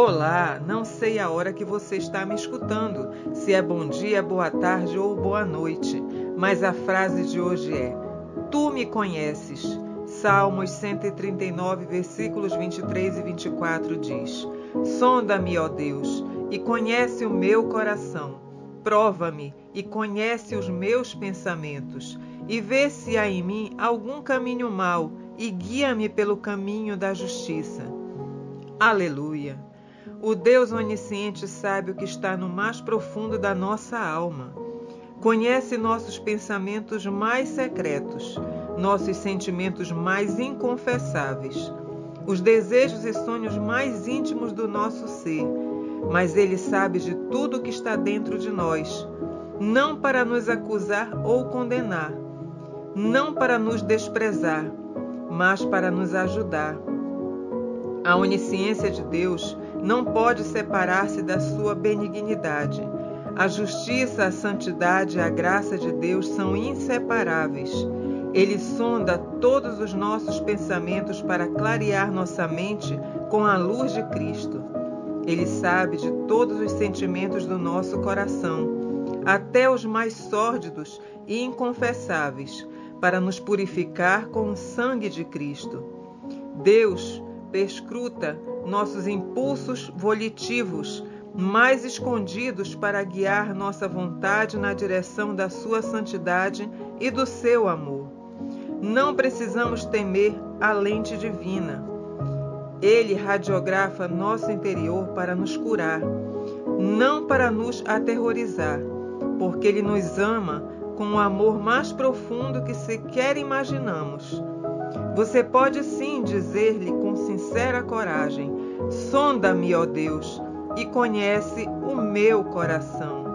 Olá, não sei a hora que você está me escutando, se é bom dia, boa tarde ou boa noite, mas a frase de hoje é: Tu me conheces. Salmos 139, versículos 23 e 24 diz: Sonda-me, ó Deus, e conhece o meu coração. Prova-me e conhece os meus pensamentos, e vê se há em mim algum caminho mau, e guia-me pelo caminho da justiça. Aleluia! O Deus onisciente sabe o que está no mais profundo da nossa alma. Conhece nossos pensamentos mais secretos, nossos sentimentos mais inconfessáveis, os desejos e sonhos mais íntimos do nosso ser. Mas Ele sabe de tudo o que está dentro de nós, não para nos acusar ou condenar, não para nos desprezar, mas para nos ajudar. A onisciência de Deus não pode separar-se da sua benignidade. A justiça, a santidade e a graça de Deus são inseparáveis. Ele sonda todos os nossos pensamentos para clarear nossa mente com a luz de Cristo. Ele sabe de todos os sentimentos do nosso coração, até os mais sórdidos e inconfessáveis, para nos purificar com o sangue de Cristo. Deus perscruta nossos impulsos volitivos mais escondidos para guiar nossa vontade na direção da sua santidade e do seu amor. Não precisamos temer a lente divina. Ele radiografa nosso interior para nos curar, não para nos aterrorizar, porque ele nos ama com o amor mais profundo sequer imaginamos. Você pode sim dizer-lhe com sincera coragem: Sonda-me, ó Deus, e conhece o meu coração.